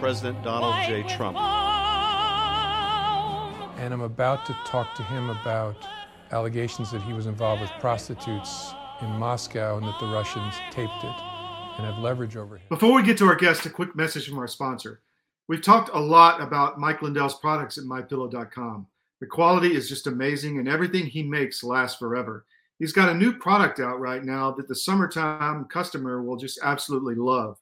President Donald J. Trump. And I'm about to talk to him about allegations that he was involved with prostitutes in Moscow and that the Russians taped it and have leverage over him. Before we get to our guest, a quick message from our sponsor. We've talked a lot about Mike Lindell's products at mypillow.com. The quality is just amazing, and everything he makes lasts forever. He's got a new product out right now that the summertime customer will just absolutely love.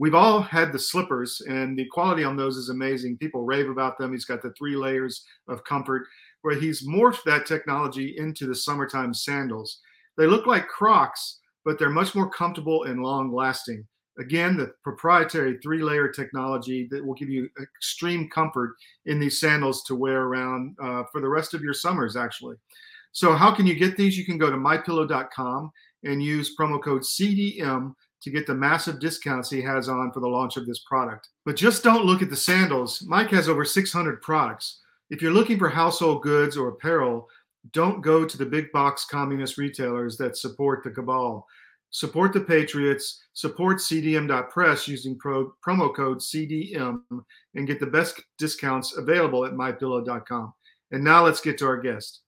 We've all had the slippers, and the quality on those is amazing. People rave about them. He's got the three layers of comfort, where he's morphed that technology into the summertime sandals. They look like Crocs, but they're much more comfortable and long lasting. Again, the proprietary three layer technology that will give you extreme comfort in these sandals to wear around uh, for the rest of your summers, actually. So, how can you get these? You can go to mypillow.com and use promo code CDM to get the massive discounts he has on for the launch of this product. But just don't look at the sandals. Mike has over 600 products. If you're looking for household goods or apparel, don't go to the big box communist retailers that support the cabal support the Patriots, support CDM.press using pro, promo code CDM, and get the best discounts available at mypillow.com. And now let's get to our guest.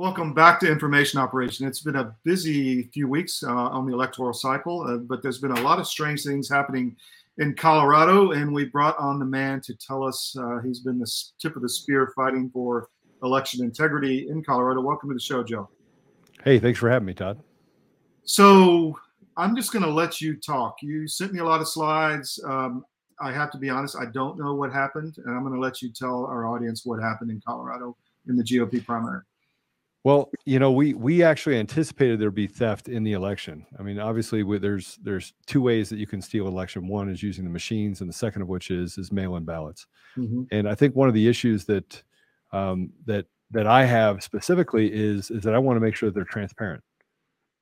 Welcome back to Information Operation. It's been a busy few weeks uh, on the electoral cycle, uh, but there's been a lot of strange things happening in Colorado, and we brought on the man to tell us uh, he's been the tip of the spear fighting for election integrity in Colorado. Welcome to the show, Joe. Hey, thanks for having me, Todd. So I'm just going to let you talk. You sent me a lot of slides. Um, I have to be honest, I don't know what happened, and I'm going to let you tell our audience what happened in Colorado in the GOP primary. Well, you know, we we actually anticipated there'd be theft in the election. I mean, obviously, we, there's there's two ways that you can steal an election. One is using the machines, and the second of which is is mail-in ballots. Mm-hmm. And I think one of the issues that um, that that I have specifically is is that I want to make sure that they're transparent.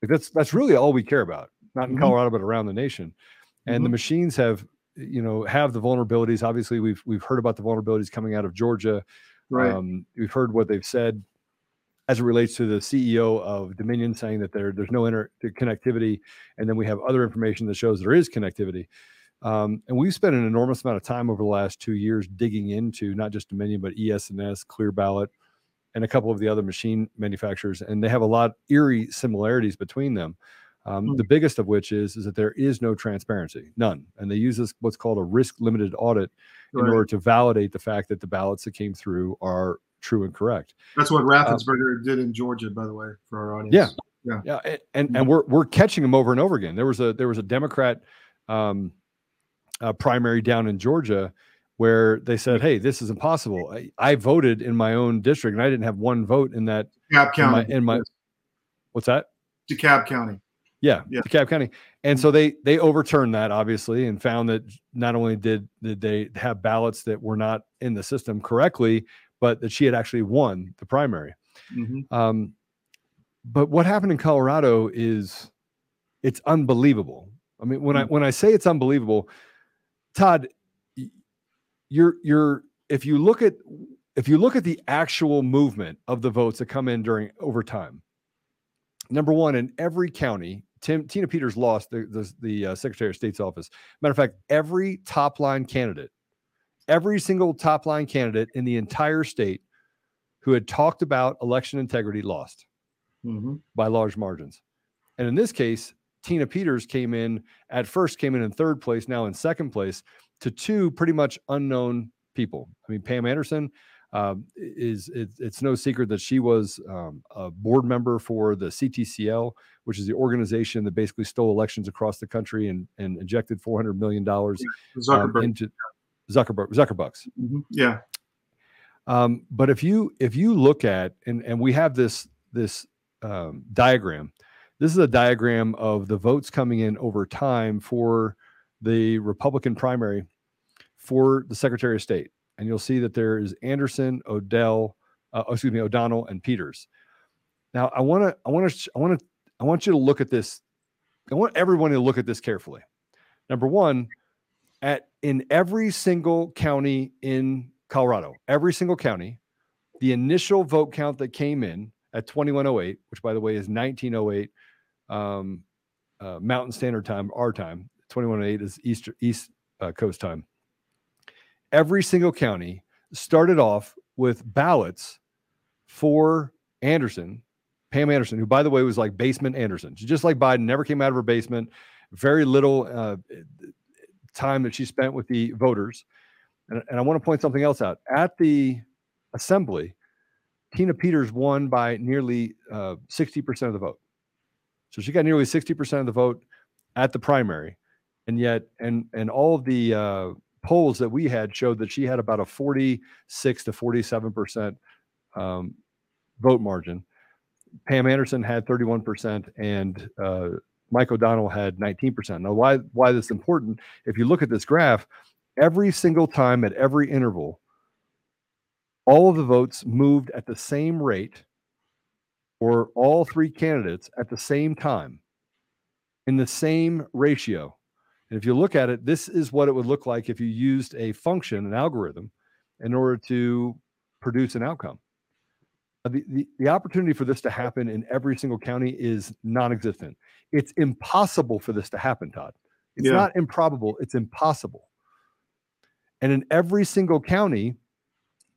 Like that's that's really all we care about, not in mm-hmm. Colorado but around the nation. And mm-hmm. the machines have, you know, have the vulnerabilities. Obviously, we've we've heard about the vulnerabilities coming out of Georgia. Right. Um, we've heard what they've said as it relates to the CEO of Dominion saying that there there's no inter connectivity, and then we have other information that shows there is connectivity. Um, and we've spent an enormous amount of time over the last two years digging into not just Dominion but ES&S, Clear Ballot, and a couple of the other machine manufacturers, and they have a lot eerie similarities between them. Um, mm-hmm. The biggest of which is is that there is no transparency, none, and they use this what's called a risk limited audit right. in order to validate the fact that the ballots that came through are true and correct. That's what Raffensperger um, did in Georgia, by the way, for our audience. Yeah, yeah, yeah, and and, mm-hmm. and we're we're catching them over and over again. There was a there was a Democrat um, uh, primary down in Georgia where they said, "Hey, this is impossible." I, I, voted in my own district, and I didn't have one vote in that. DeKalb County. In my, in my what's that? DeKalb County. Yeah, yeah, DeKalb County. And so they they overturned that obviously and found that not only did did they have ballots that were not in the system correctly, but that she had actually won the primary. Mm-hmm. Um, but what happened in Colorado is it's unbelievable. I mean, when mm-hmm. I mm. when I say it's unbelievable, Todd, you're you're if you look at if you look at the actual movement of the votes that come in during overtime, number one, in every county, Tim, Tina Peters lost the the, the uh, Secretary of State's office. Matter of fact, every top line candidate, every single top line candidate in the entire state who had talked about election integrity lost mm-hmm. by large margins. And in this case, Tina Peters came in at first came in in third place, now in second place to two pretty much unknown people. I mean, Pam Anderson um, is it, it's no secret that she was um, a board member for the CTCL, which is the organization that basically stole elections across the country and, and injected four hundred million dollars um, into Zuckerberg Zuckerbucks. Mm-hmm. Yeah. Um, but if you if you look at and and we have this this um, diagram, this is a diagram of the votes coming in over time for the Republican primary for the Secretary of State, and you'll see that there is Anderson, Odell, uh, excuse me, O'Donnell, and Peters. Now, I want to, I want to, I want to, I want you to look at this. I want everyone to look at this carefully. Number one, at in every single county in Colorado, every single county, the initial vote count that came in at 2108, which by the way is 1908 um, uh, Mountain Standard Time, our time. 2108 is East East uh, Coast time. Every single county started off with ballots for Anderson, Pam Anderson, who by the way was like basement Anderson. She's just like Biden, never came out of her basement. Very little uh, time that she spent with the voters. And, and I want to point something else out. At the assembly, Tina Peters won by nearly uh, 60% of the vote. So she got nearly 60% of the vote at the primary. And yet, and and all of the uh, polls that we had showed that she had about a 46 to 47% um, vote margin. Pam Anderson had 31%, and uh, Mike O'Donnell had 19%. Now, why why this is important? If you look at this graph, every single time at every interval, all of the votes moved at the same rate for all three candidates at the same time in the same ratio. And if you look at it, this is what it would look like if you used a function, an algorithm, in order to produce an outcome. Uh, the, the, the opportunity for this to happen in every single county is non existent. It's impossible for this to happen, Todd. It's Yeah. not improbable, it's impossible. And in every single county,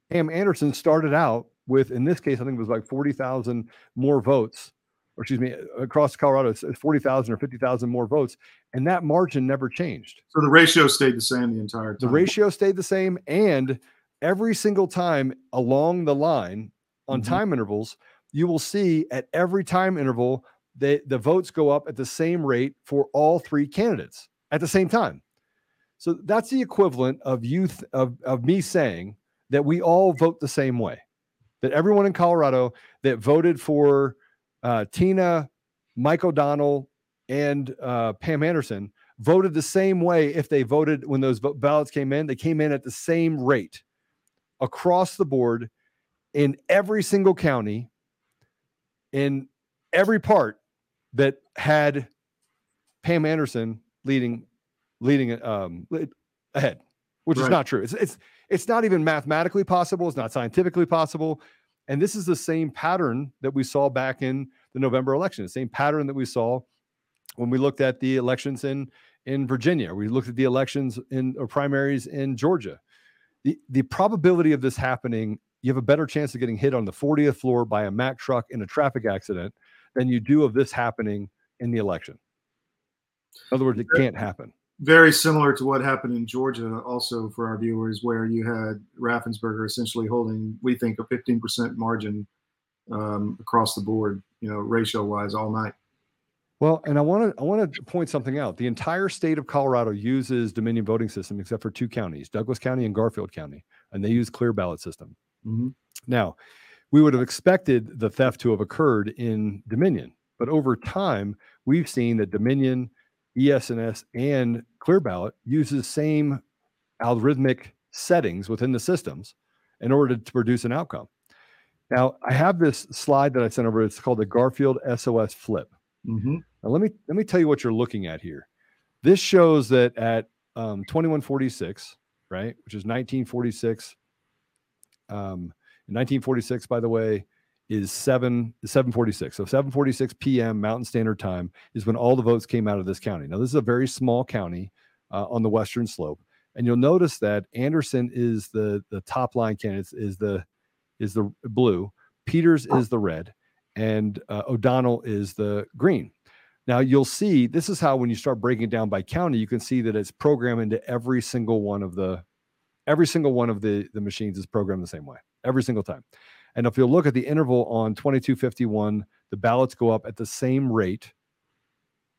Pam Anderson started out with, in this case, I think it was like 40,000 more votes, or excuse me, across Colorado, it's it's 40,000 or 50,000 more votes. And that margin never changed. So the ratio stayed the same the entire time. The ratio stayed the same. And every single time along the line on Mhm. time intervals, you will see at every time interval, the, the votes go up at the same rate for all three candidates at the same time. So that's the equivalent of youth of, of me saying that we all vote the same way. That everyone in Colorado that voted for uh, Tina, Mike O'Donnell, and uh, Pam Anderson voted the same way if they voted when those ballots came in. They came in at the same rate across the board in every single county, in every part that had Pam Anderson leading leading um, ahead, which is not true. It's it's it's not even mathematically possible. It's not scientifically possible. And this is the same pattern that we saw back in the November election. The same pattern that we saw when we looked at the elections in in Virginia. We looked at the elections in or primaries in Georgia. The the probability of this happening, you have a better chance of getting hit on the 40th floor by a Mack truck in a traffic accident than you do of this happening in the election. In other words, it can't happen. Very similar to what happened in Georgia, also for our viewers, where you had Raffensperger essentially holding, we think, a 15% margin um, across the board, you know, ratio wise all night. Well, and I want to I want to point something out. The entire state of Colorado uses Dominion voting system except for two counties, Douglas County and Garfield County, and they use clear ballot system. Mhm. Now, we would have expected the theft to have occurred in Dominion, but over time, we've seen that Dominion, ES&S, and Clear Ballot use the same algorithmic settings within the systems in order to produce an outcome. Now, I have this slide that I sent over. It's called the Garfield SOS Flip. Mhm. Now let me let me tell you what you're looking at here. This shows that at um, 2146, right, which is 1946. Um, 1946, by the way, is seven 746. So 746 p.m. Mountain Standard Time is when all the votes came out of this county. Now this is a very small county uh, on the western slope, and you'll notice that Anderson is the the top line candidate is the is the blue, Peters is the red, and uh, O'Donnell is the green. Now you'll see this is how when you start breaking it down by county, you can see that it's programmed into every single one of the every single one of the the machines is programmed the same way every single time. And if you'll look at the interval on 2251, the ballots go up at the same rate.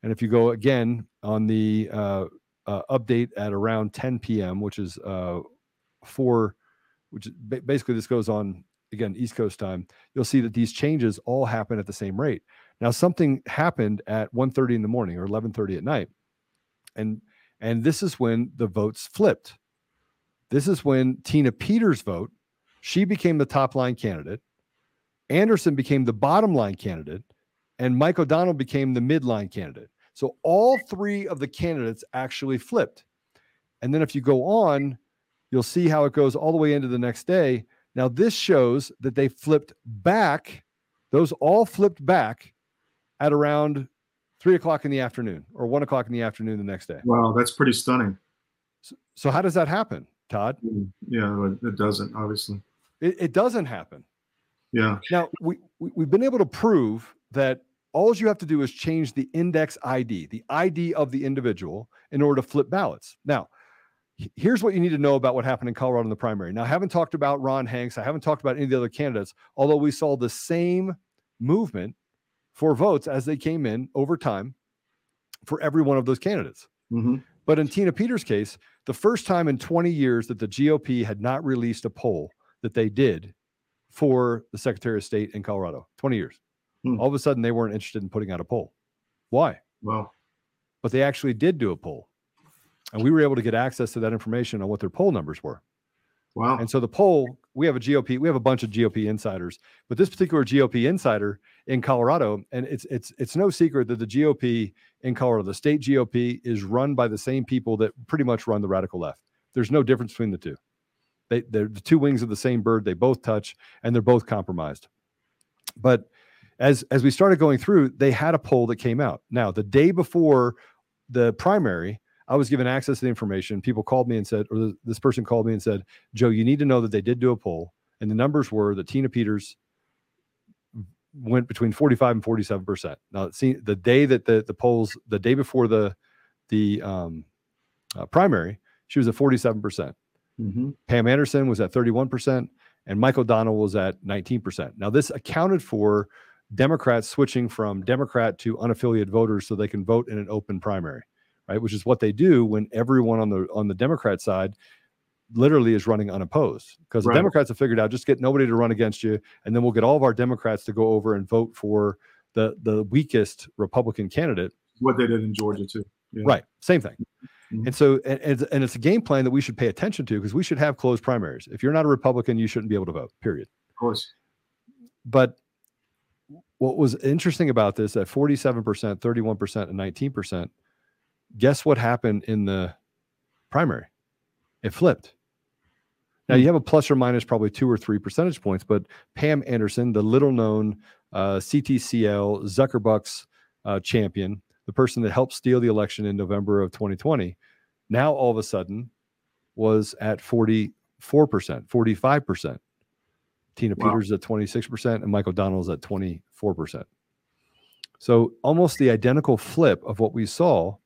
And if you go again on the uh, uh, update at around 10 p.m., which is uh, four, which is ba- basically this goes on again East Coast time, you'll see that these changes all happen at the same rate. Now something happened at 1:30 in the morning or 11:30 at night, and and this is when the votes flipped. This is when Tina Peters' vote, she became the top line candidate. Anderson became the bottom line candidate, and Mike O'Donnell became the midline candidate. So all three of the candidates actually flipped. And then if you go on, you'll see how it goes all the way into the next day. Now, this shows that they flipped back, those all flipped back at around three o'clock in the afternoon or one o'clock in the afternoon the next day. Wow, that's pretty stunning. So, so how does that happen, Todd? Yeah, it doesn't, obviously. It, it doesn't happen. Yeah. Now, we, we, we've been able to prove that all you have to do is change the index ID, the ID of the individual, in order to flip ballots. Now, here's what you need to know about what happened in Colorado in the primary. Now, I haven't talked about Ron Hanks. I haven't talked about any of the other candidates, although we saw the same movement for votes as they came in over time for every one of those candidates. hmm But in Tina Peters' case, the first time in 20 years that the GOP had not released a poll that they did for the Secretary of State in Colorado, 20 years. Hmm. All of a sudden, they weren't interested in putting out a poll. Why? Well, But they actually did do a poll. And we were able to get access to that information on what their poll numbers were. wow. And so the poll, we have a GOP, we have a bunch of GOP insiders, but this particular GOP insider in Colorado, and it's it's it's no secret that the GOP in Colorado, the state GOP, is run by the same people that pretty much run the radical left. There's no difference between the two. They they're the two wings of the same bird. They both touch, and they're both compromised. But as as we started going through, they had a poll that came out. Now, the day before the primary, I was given access to the information. People called me and said, or th- this person called me and said, Joe, you need to know that they did do a poll, and the numbers were that Tina Peters went between 45 and 47 percent. Now, see, the day that the the polls, the day before the the um, uh, primary, she was at 47 percent. hmm Pam Anderson was at 31 percent, and Mike O'Donnell was at 19 percent. Now, this accounted for Democrats switching from Democrat to unaffiliated voters so they can vote in an open primary, right? Which is what they do when everyone on the on the Democrat side literally is running unopposed because Right. the Democrats have figured out just get nobody to run against you, and then we'll get all of our Democrats to go over and vote for the the weakest Republican candidate What they did in Georgia too. Yeah. Right. Same thing. Mhm. And so, and, and, and it's a game plan that we should pay attention to because we should have closed primaries. If you're not a Republican, you shouldn't be able to vote, period. Of course. But what was interesting about this at 47%, 31%, and 19%, guess what happened in the primary? It flipped. Now you have a plus or minus probably two or three percentage points, but Pam Anderson, the little known uh, CTCL Zuckerbucks uh, champion, the person that helped steal the election in November of 2020, now all of a sudden was at 44%, 45%. Tina Wow. Peters at 26%, and Mike O'Donnell's at 24%. So almost the identical flip of what we saw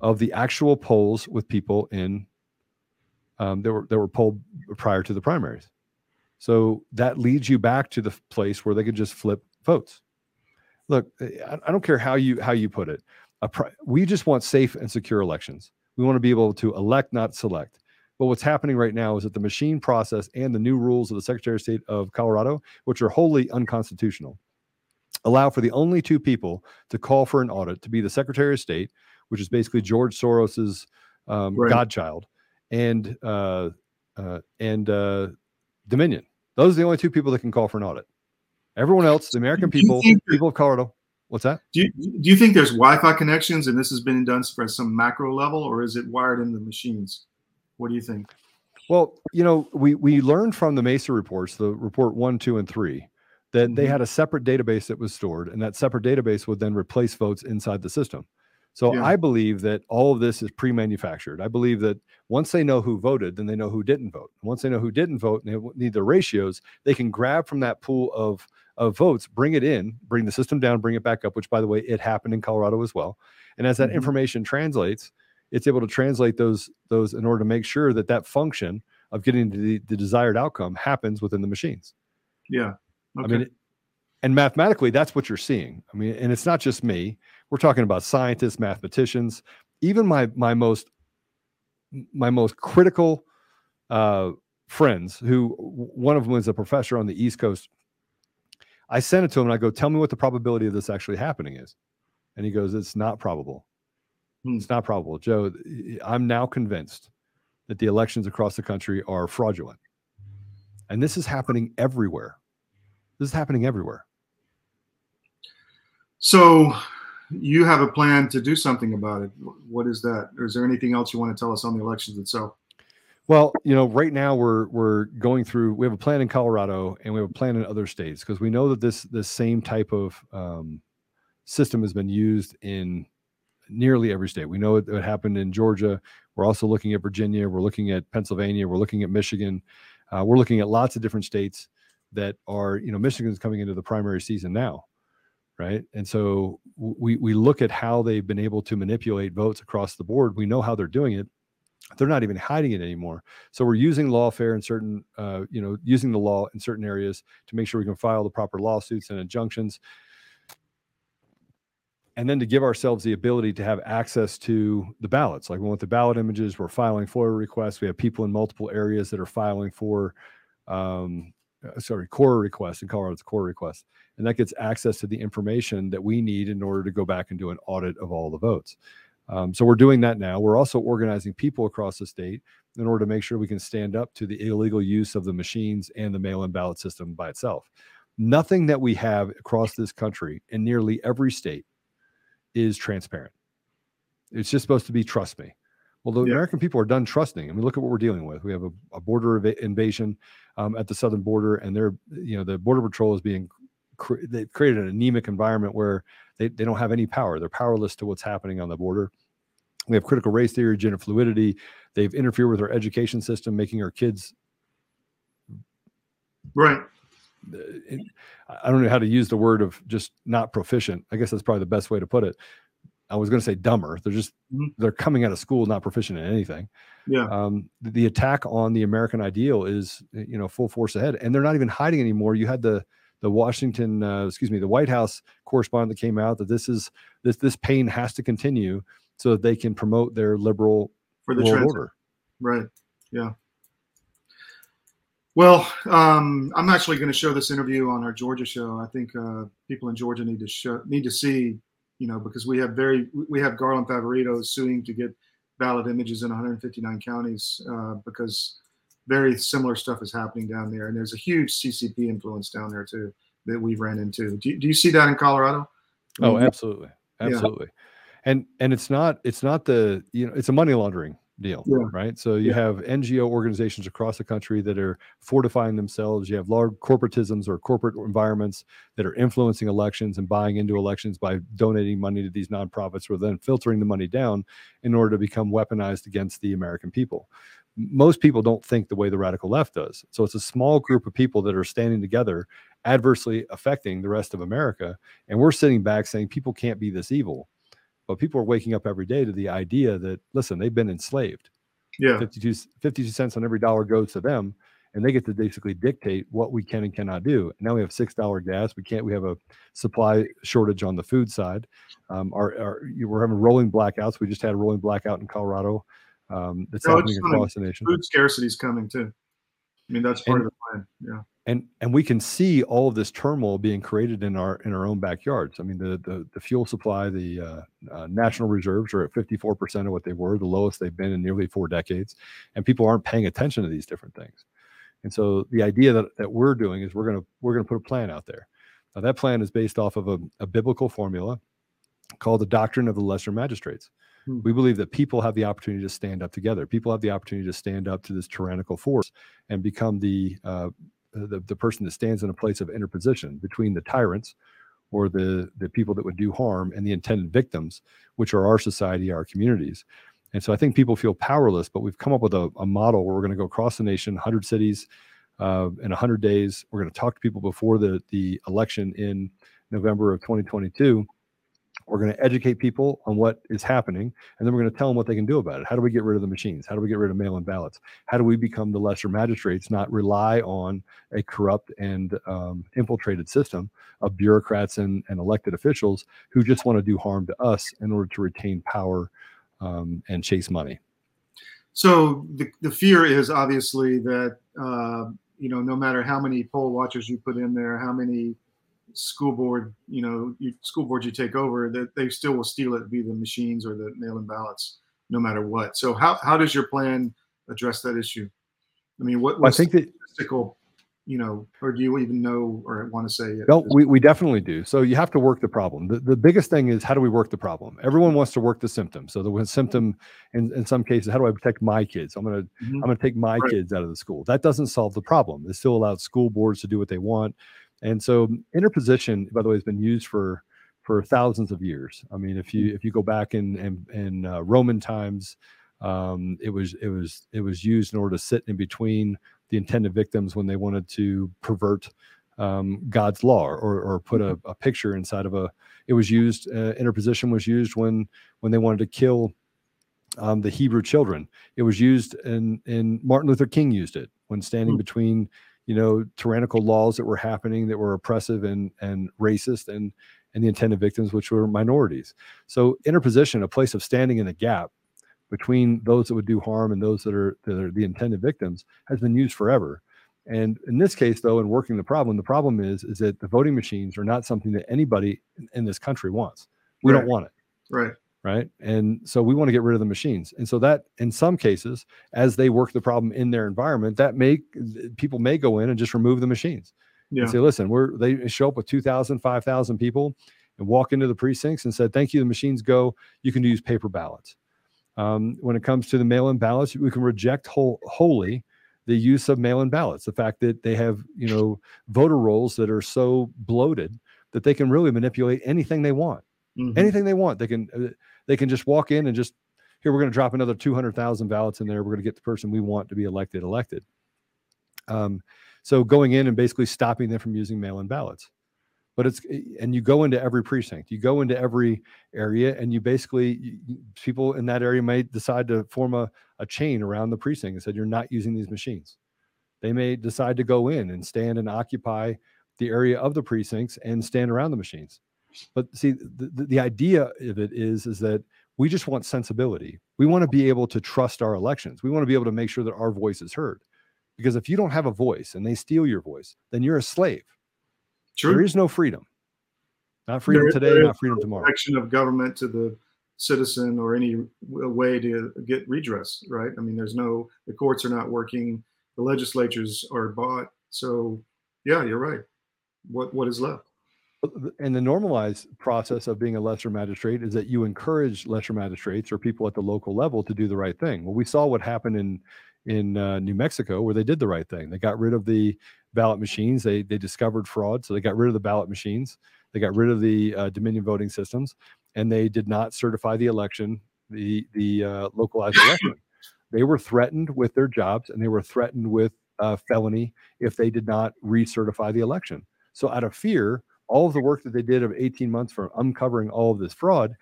of the actual polls with people in um, that were that were polled prior to the primaries. So that leads you back to the place where they could just flip votes. Look, I, don't care how you how you put it. Pri- we just want safe and secure elections. We want to be able to elect, not select. But what's happening right now is that the machine process and the new rules of the Secretary of State of Colorado, which are wholly unconstitutional, allow for the only two people to call for an audit to be the Secretary of State, which is basically George Soros's um, Right. godchild, and uh, uh, and uh, Dominion. Those are the only two people that can call for an audit. Everyone else, the American people, people of Colorado. What's that? Do you, do you think there's Wi-Fi connections and this has been done for some macro level, or is it wired in the machines? What do you think? Well, you know, we we learned from the Mesa reports, the report one, two, and three, that they Mhm. had a separate database that was stored, and that separate database would then replace votes inside the system. So Yeah. I believe that all of this is pre-manufactured. I believe that once they know who voted, then they know who didn't vote. Once they know who didn't vote and they need the ratios, they can grab from that pool of of votes, bring it in, bring the system down, bring it back up. Which, by the way, it happened in Colorado as well. And as that Mhm. information translates, it's able to translate those those in order to make sure that that function of getting the, the desired outcome happens within the machines. Yeah. Okay. I mean, and mathematically, that's what you're seeing. I mean, and it's not just me. We're talking about scientists, mathematicians, even my my most my most critical uh, friends. Who one of them is a professor on the East Coast. I sent it to him and I go, "Tell me what the probability of this actually happening is," and he goes, "It's not probable. Hmm. It's not probable, Joe. I'm now convinced that the elections across the country are fraudulent. And this is happening everywhere. This is happening everywhere. So you have a plan to do something about it. What is that? Or is there anything else you want to tell us on the elections itself? Well, you know, right now we're we're going through. We have a plan in Colorado, and we have a plan in other states because we know that this this same type of um, system has been used in nearly every state. We know it, it, happened in Georgia. We're also looking at Virginia. We're looking at Pennsylvania. We're looking at Michigan. Uh, we're looking at lots of different states that are, you know, Michigan's coming into the primary season now, right? And so we we look at how they've been able to manipulate votes across the board. We know how they're doing it. They're not even hiding it anymore. So we're using lawfare in certain, uh, you know, using the law in certain areas to make sure we can file the proper lawsuits and injunctions and then to give ourselves the ability to have access to the ballots. Like we want the ballot images, we're filing FOIA requests. We have people in multiple areas that are filing for, um, uh, sorry, CORA requests in Colorado. It's CORA requests, and that gets access to the information that we need in order to go back and do an audit of all the votes. Um, so we're doing that now. We're also organizing people across the state in order to make sure we can stand up to the illegal use of the machines and the mail-in ballot system by itself. Nothing that we have across this country in nearly every state is transparent. It's just supposed to be trust me. Well, the yeah. American people are done trusting. I mean, look at what we're dealing with. We have a, a border ev- invasion um, at the southern border, and they're, you know, the border patrol is being, cre- they created an anemic environment where they, they don't have any power. They're powerless to what's happening on the border. We have critical race theory, gender fluidity. They've interfered with our education system, making our kids right I don't know how to use the word of just not proficient. I guess that's probably the best way to put it. I was going to say dumber. They're just mm-hmm. they're coming out of school not proficient in anything. Yeah. Um, the, the, attack on the American ideal is you know full force ahead, and they're not even hiding anymore. You had the the Washington, uh, excuse me, the White House correspondent that came out that this is this this pain has to continue so that they can promote their liberal for the world order. Right. Yeah. Well, um, I'm actually going to show this interview on our Georgia show. I think uh, people in Georgia need to show, need to see, you know, because we have very we have Garland Favorito suing to get ballot images in 159 counties uh, because very similar stuff is happening down there, and there's a huge CCP influence down there too that we ran into. Do you, do you see that in Colorado? Oh, absolutely, absolutely. Yeah. And and it's not it's not the you know it's a money laundering deal, yeah. right? So you yeah. have NGO organizations across the country that are fortifying themselves. You have large corporatisms or corporate environments that are influencing elections and buying into elections by donating money to these nonprofits, are then filtering the money down in order to become weaponized against the American people. Most people don't think the way the radical left does. So it's a small group of people that are standing together, adversely affecting the rest of America. And we're sitting back saying people can't be this evil but people are waking up every day to the idea that listen they've been enslaved. Yeah. 52, 52 cents on every dollar goes to them and they get to basically dictate what we can and cannot do. Now we have six dollar gas we can't we have a supply shortage on the food side. Um, our, our, we're having rolling blackouts we just had a rolling blackout in colorado um, that's no, happening across the nation. Food scarcity is coming too i mean that's part and, of the plan yeah and and we can see all of this turmoil being created in our in our own backyards. I mean, the the, the fuel supply, the uh, uh, national reserves are at 54 percent of what they were, the lowest they've been in nearly four decades, and people aren't paying attention to these different things. And so the idea that, that we're doing is we're gonna we're gonna put a plan out there. Now that plan is based off of a, a biblical formula called the doctrine of the lesser magistrates. Hmm. We believe that people have the opportunity to stand up together. People have the opportunity to stand up to this tyrannical force and become the uh, the, the person that stands in a place of interposition between the tyrants or the the people that would do harm and the intended victims, which are our society, our communities. And so I think people feel powerless, but we've come up with a, a model where we're going to go across the nation, 100 cities uh, in 100 days. We're going to talk to people before the the election in November of 2022 we're going to educate people on what is happening, and then we're going to tell them what they can do about it. How do we get rid of the machines? How do we get rid of mail in ballots? How do we become the lesser magistrates, not rely on a corrupt and um, infiltrated system of bureaucrats and, and elected officials who just want to do harm to us in order to retain power um, and chase money? So the, the fear is obviously that, uh, you know, no matter how many poll watchers you put in there, how many school board, you know, you, school board you take over, that they still will steal it via the machines or the mail-in ballots, no matter what. So how how does your plan address that issue? I mean, what I think that statistical, you know, or do you even know or want to say? No, we, we definitely do. So you have to work the problem. The, the biggest thing is how do we work the problem? Everyone wants to work the symptom. So the symptom in, in some cases, how do I protect my kids? I'm gonna Mhm. I'm gonna take my Right. kids out of the school. That doesn't solve the problem. It still allows school boards to do what they want. And so interposition, by the way, has been used for for thousands of years. I mean, if you if you go back in in, in uh, Roman times, um, it was it was it was used in order to sit in between the intended victims when they wanted to pervert um, God's law or or put a, a picture inside of a. It was used. Uh, interposition was used when when they wanted to kill um, the Hebrew children. It was used and and Martin Luther King used it when standing Hmm. between you know tyrannical laws that were happening that were oppressive and and racist and and the intended victims which were minorities. So interposition, a place of standing in the gap between those that would do harm and those that are that are the intended victims has been used forever. And in this case, though, in working the problem, the problem is is that the voting machines are not something that anybody in- in this country wants. We Right. don't want it right. Right and so we want to get rid of the machines and so that in some cases as they work the problem in their environment that may people may go in and just remove the machines Yeah. and say listen we're they show up with 2000 5000 people and walk into the precincts and said thank you the machines go you can use paper ballots um, when it comes to the mail-in ballots we can reject whole, wholly the use of mail-in ballots the fact that they have you know voter rolls that are so bloated that they can really manipulate anything they want Mhm. anything they want. They can uh, they can just walk in and just here we're going to drop another 200,000 ballots in there. We're going to get the person we want to be elected elected. Um, so going in and basically stopping them from using mail-in ballots. But it's eh, and you go into every precinct, you go into every area, and you basically you- people in that area may decide to form a, a chain around the precinct and said you're not using these machines. They may decide to go in and stand and occupy the area of the precincts and stand around the machines. But see, the, the, idea of it is is that we just want sensibility. We want to be able to trust our elections. We want to be able to make sure that our voice is heard. Because if you don't have a voice and they steal your voice, then you're a slave. There True. is no freedom. Not freedom There- today, there not freedom tomorrow. Action of government to the citizen or any way to get redress, right? I mean, there's no, the courts are not working, the legislatures are bought. So, yeah, you're right. What what is left? And the normalized process of being a lesser magistrate is that you encourage lesser magistrates or people at the local level to do the right thing. Well, we saw what happened in in uh, New Mexico where they did the right thing. They got rid of the ballot machines. They they discovered fraud, so they got rid of the ballot machines. They got rid of the uh, Dominion voting systems, and they did not certify the election, the the uh, localized election. They were threatened with their jobs, and they were threatened with uh, felony if they did not recertify the election. So out of fear, all of the work that they did of 18 months for uncovering all of this fraud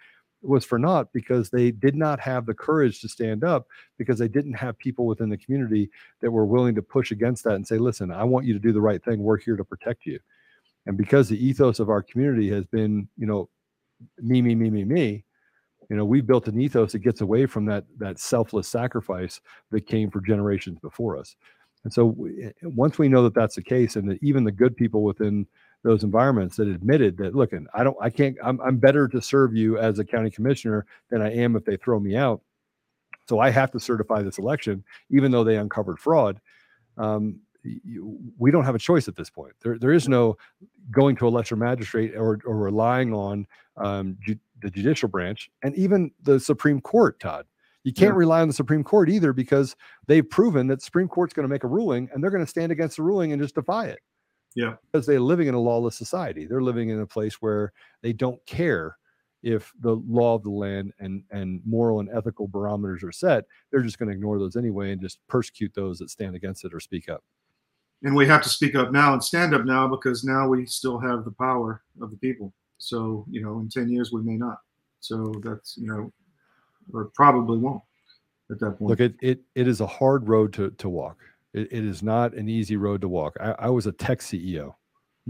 was for naught because they did not have the courage to stand up because they didn't have people within the community that were willing to push against that and say, listen, I want you to do the right thing. We're here to protect you. And because the ethos of our community has been, you know, me, me, me, me, me, you know, we've built an ethos that gets away from that that selfless sacrifice that came for generations before us. And so we, eh, once we know that that's the case, and that even the good people within those environments that admitted that, look, and I don't, I can't, I'm, I'm better to serve you as a county commissioner than I am if they throw me out. So I have to certify this election, even though they uncovered fraud. Um, you, we don't have a choice at this point. There, there is no going to a lesser magistrate or, or relying on um, ju- the judicial branch and even the Supreme Court, Todd. You can't Yeah. rely on the Supreme Court either because they've proven that Supreme Court's going to make a ruling and they're going to stand against the ruling and just defy it. Yeah. Because they're living in a lawless society. They're living in a place where they don't care if the law of the land and and moral and ethical barometers are set. They're just going to ignore those anyway and just persecute those that stand against it or speak up. And we have to speak up now and stand up now because now we still have the power of the people. So, you know, in 10 years, we may not. So that's, you know, or probably won't at that point. Look, it it it is a hard road to to walk. It, it is not an easy road to walk. I, I was a tech CEO,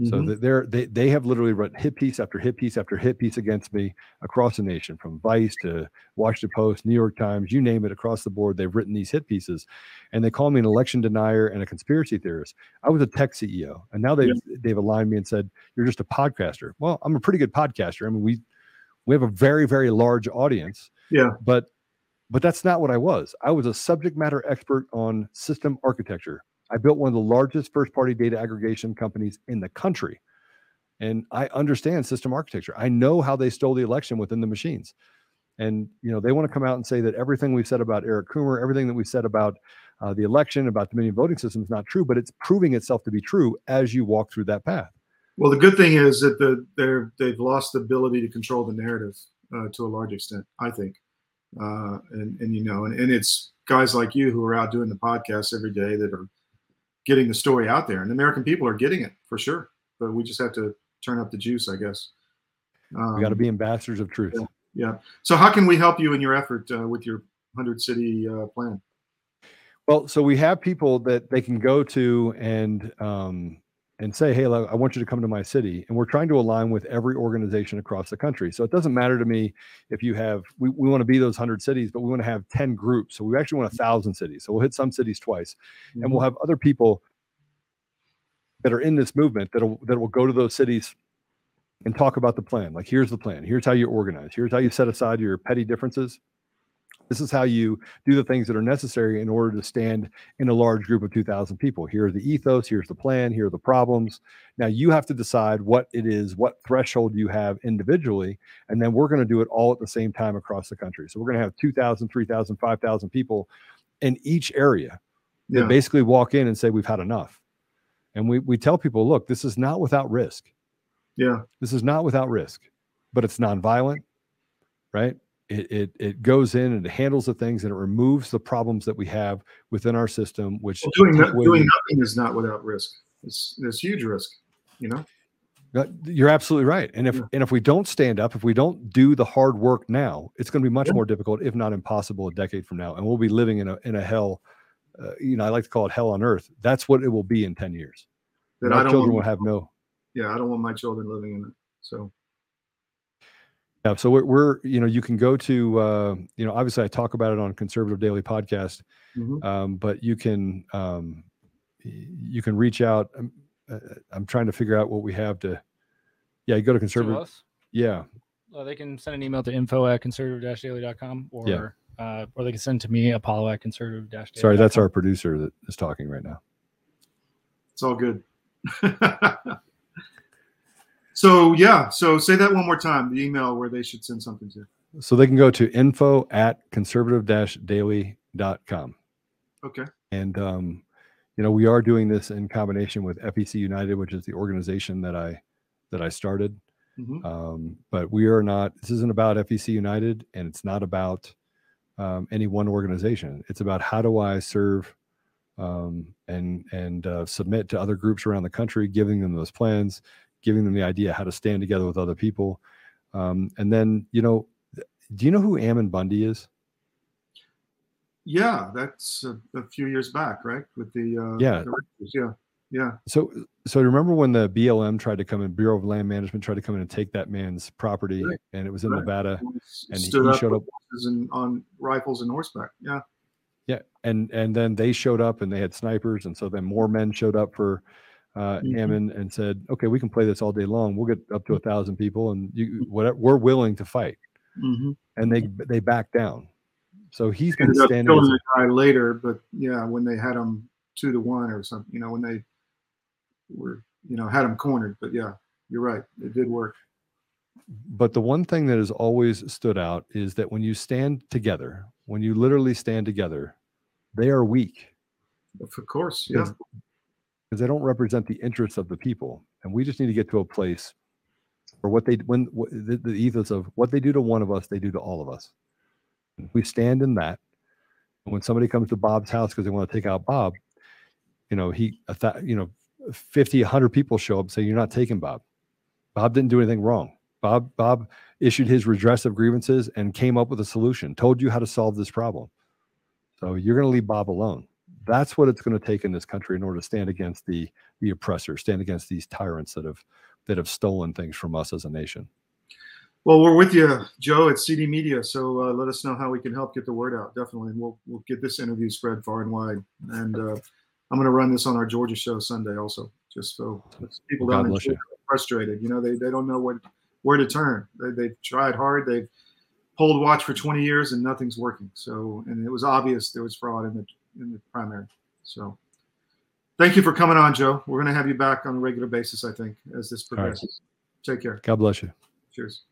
so Mhm. that they're they they have literally written hit piece after hit piece after hit piece against me across the nation, from Vice to Washington Post, New York Times, you name it, across the board. They've written these hit pieces, and they call me an election denier and a conspiracy theorist. I was a tech CEO, and now they've they've aligned me and said you're just a podcaster. Well, I'm a pretty good podcaster. I mean, we we have a very very large audience. Yeah. but But that's not what I was. I was a subject matter expert on system architecture. I built one of the largest first party data aggregation companies in the country. And I understand system architecture. I know how they stole the election within the machines. And you know, they want to come out and say that everything we've said about Eric Coomer, everything that we said about uh, the election, about the Dominion voting system is not true, but it's proving itself to be true as you walk through that path. Well, the good thing is that the they're they've lost the ability to control the narrative uh, to a large extent. I think, uh, and and you know, and, and it's guys like you who are out doing the podcasts every day that are getting the story out there, and the American people are getting it for sure. But we just have to turn up the juice, I guess. Um, we got to be ambassadors of truth. Yeah, yeah. So, how can we help you in your effort uh, with your hundred city uh, plan? Well, so we have people that they can go to and um, and say, hey, I want you to come to my city. And we're trying to align with every organization across the country. So it doesn't matter to me if you have, we, we want to be those 100 cities, but we want to have 10 groups. So we actually want a thousand cities. So we'll hit some cities twice. Mm-hmm. And we'll have other people that are in this movement that'll, that will go to those cities and talk about the plan. Like, here's the plan. Here's how you organize. Here's how you set aside your petty differences this is how you do the things that are necessary in order to stand in a large group of 2,000 people. Here's the ethos, here's the plan, here are the problems. Now you have to decide what it is, what threshold you have individually, and then we're going to do it all at the same time across the country. So we're going to have 2,000, 3,000, 5,000 people in each area that basically walk in and say, We've had enough. And we, we tell people, Look, this is not without risk. Yeah. This is not without risk, but it's nonviolent, right? It, it it goes in and it handles the things and it removes the problems that we have within our system. Which well, doing, no, doing nothing is not without risk. It's there's huge risk. You know. You're absolutely right. And if yeah. and if we don't stand up, if we don't do the hard work now, it's going to be much yeah. more difficult, if not impossible, a decade from now. And we'll be living in a in a hell. Uh, you know, I like to call it hell on earth. That's what it will be in ten years. That our children will have no. Yeah, I don't want my children living in it. So yeah, so we're, we're, you know, you can go to, uh, you know, obviously I talk about it on Conservative Daily Podcast, mm-hmm. um, but you can, um, you can reach out. I'm, uh, I'm, trying to figure out what we have to. Yeah, you go to Conservative. To yeah. Uh, they can send an email to info at conservative-daily.com or yeah. uh, or they can send to me Apollo at conservative dash Sorry, that's our producer that is talking right now. It's all good. So yeah, so say that one more time. The email where they should send something to. So they can go to info at conservative-daily.com. Okay. And um, you know, we are doing this in combination with FEC United, which is the organization that I that I started. Mm-hmm. Um, but we are not. This isn't about FEC United, and it's not about um, any one organization. It's about how do I serve um, and and uh, submit to other groups around the country, giving them those plans, giving them the idea how to stand together with other people. Um, and then, you know, do you know who Ammon Bundy is? Yeah, that's a, a few years back, right? With the uh, yeah, the yeah, yeah. So, so remember when the BLM tried to come in, Bureau of Land Management tried to come in and take that man's property, right. and it was in right. Nevada, and he, he showed up on rifles and horseback. Yeah, yeah, and and then they showed up and they had snipers, and so then more men showed up for uh, mm-hmm. Ammon and said, "Okay, we can play this all day long. We'll get up to a thousand people, and you, whatever, we're willing to fight." Mm-hmm. And they they back down. So he's been standing. Killing the guy later, but yeah, when they had him two to one or something, you know, when they were, you know, had him cornered. But yeah, you're right. It did work. But the one thing that has always stood out is that when you stand together, when you literally stand together, they are weak. Of course, yeah because they don't represent the interests of the people. And we just need to get to a place where what they when what, the, the ethos of what they do to one of us, they do to all of us. We stand in that. And when somebody comes to Bob's house because they want to take out Bob, you know, he, a th- you know, 50, 100 people show up and say, You're not taking Bob. Bob didn't do anything wrong. Bob, Bob issued his redress of grievances and came up with a solution, told you how to solve this problem. So you're going to leave Bob alone. That's what it's going to take in this country in order to stand against the the oppressor, stand against these tyrants that have that have stolen things from us as a nation. Well, we're with you, Joe, at CD Media. So uh, let us know how we can help get the word out. Definitely, and we'll we'll get this interview spread far and wide. And uh, I'm going to run this on our Georgia show Sunday also, just so people don't get frustrated. You know, they they don't know what where to turn. They, they've tried hard. They've polled watch for 20 years and nothing's working. So, and it was obvious there was fraud in the in the primary. So, thank you for coming on, Joe. We're going to have you back on a regular basis, I think, as this All right. progresses. Take care. God bless you. Cheers.